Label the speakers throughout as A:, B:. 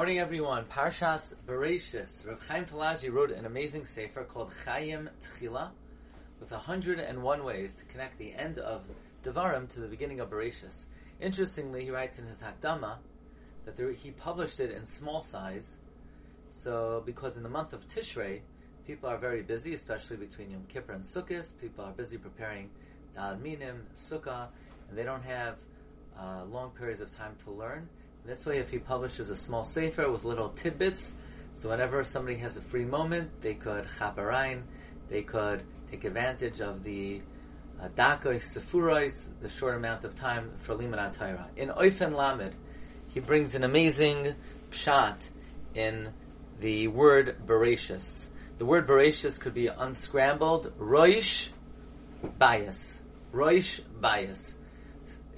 A: Morning, everyone. Parshas Bereshis. Rav Chaim Falaji wrote an amazing sefer called Chayim Tchila, with 101 ways to connect the end of Devarim to the beginning of Bereshis. Interestingly, he writes in his Hakdama that there, he published it in small size. So, because in the month of Tishrei, people are very busy, especially between Yom Kippur and Sukkot. People are busy preparing Daled Minim, Sukkah, and they don't have uh, long periods of time to learn. This way, if he publishes a small sefer with little tidbits, so whenever somebody has a free moment, they could chaparain, they could take advantage of the uh, dakos sefuros, the short amount of time for liman Torah. In Oifen Lamed, he brings an amazing pshat in the word Bereshis. The word Bereshis could be unscrambled, roish, bayis. Roish, bayis.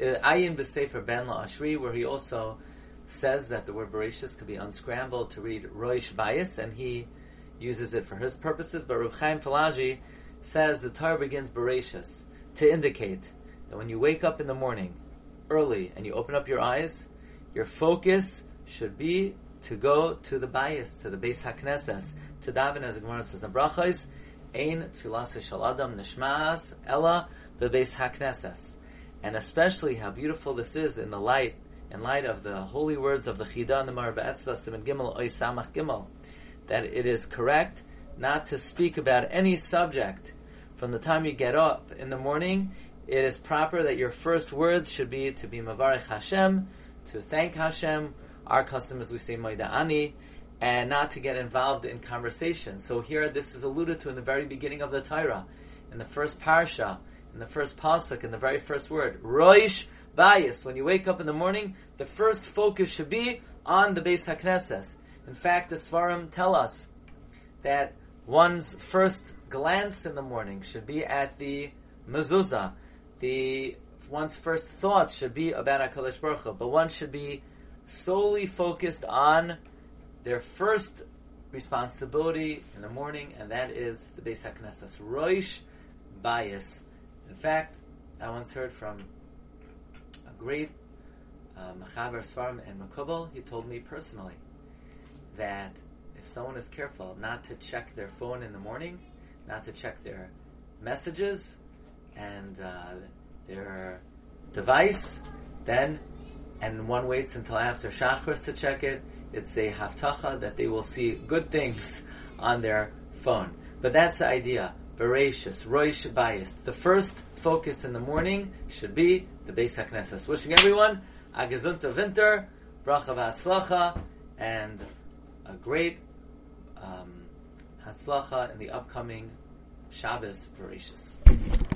A: Uh, Ayin b'sefer ben la'ashri, where he also says that the word Bereshis could be unscrambled to read Roish Bayis, and he uses it for his purposes. But Rav Chaim Falaji says the Torah begins Bereshis to indicate that when you wake up in the morning early and you open up your eyes, your focus should be to go to the Bayis, to the Beis HaKnesses, to daven as the Gemara says in Brachos, Ein tfilas shaladam nishmas ella bebeis haknesses. And especially how beautiful this is in the light in light of the holy words of the Chida and the Moreh B'Etzba Simon Gimel Oy Samach Gimel, that it is correct not to speak about any subject from the time you get up in the morning. It is proper that your first words should be to be Mavarich Hashem, to thank Hashem. Our custom is we say Moida Ani, and not to get involved in conversation. So here, this is alluded to in the very beginning of the Torah, in the first parsha, in the first pasuk, in the very first word, Roish bayis. When you wake up in the morning, the first focus should be on the Beis HaKnesses. In fact, the Seforim tell us that one's first glance in the morning should be at the mezuzah. The one's first thoughts should be about Hakadosh Baruch but one should be solely focused on their first responsibility in the morning, and that is the Beis HaKnesses. Roish bayis. In fact, I once heard from a great uh, Mechaber Seforim and Makubal, he told me personally that if someone is careful not to check their phone in the morning, not to check their messages and uh, their device, then, and one waits until after Shachris to check it, it's a haftacha that they will see good things on their phone. But that's the idea. Bereshis, Roish Bayis. The first focus in the morning should be the Beis HaKnesses. Wishing everyone a gesunter winter, bracha v'atzlacha, and a great um, hatzlacha in the upcoming Shabbos Bereshis.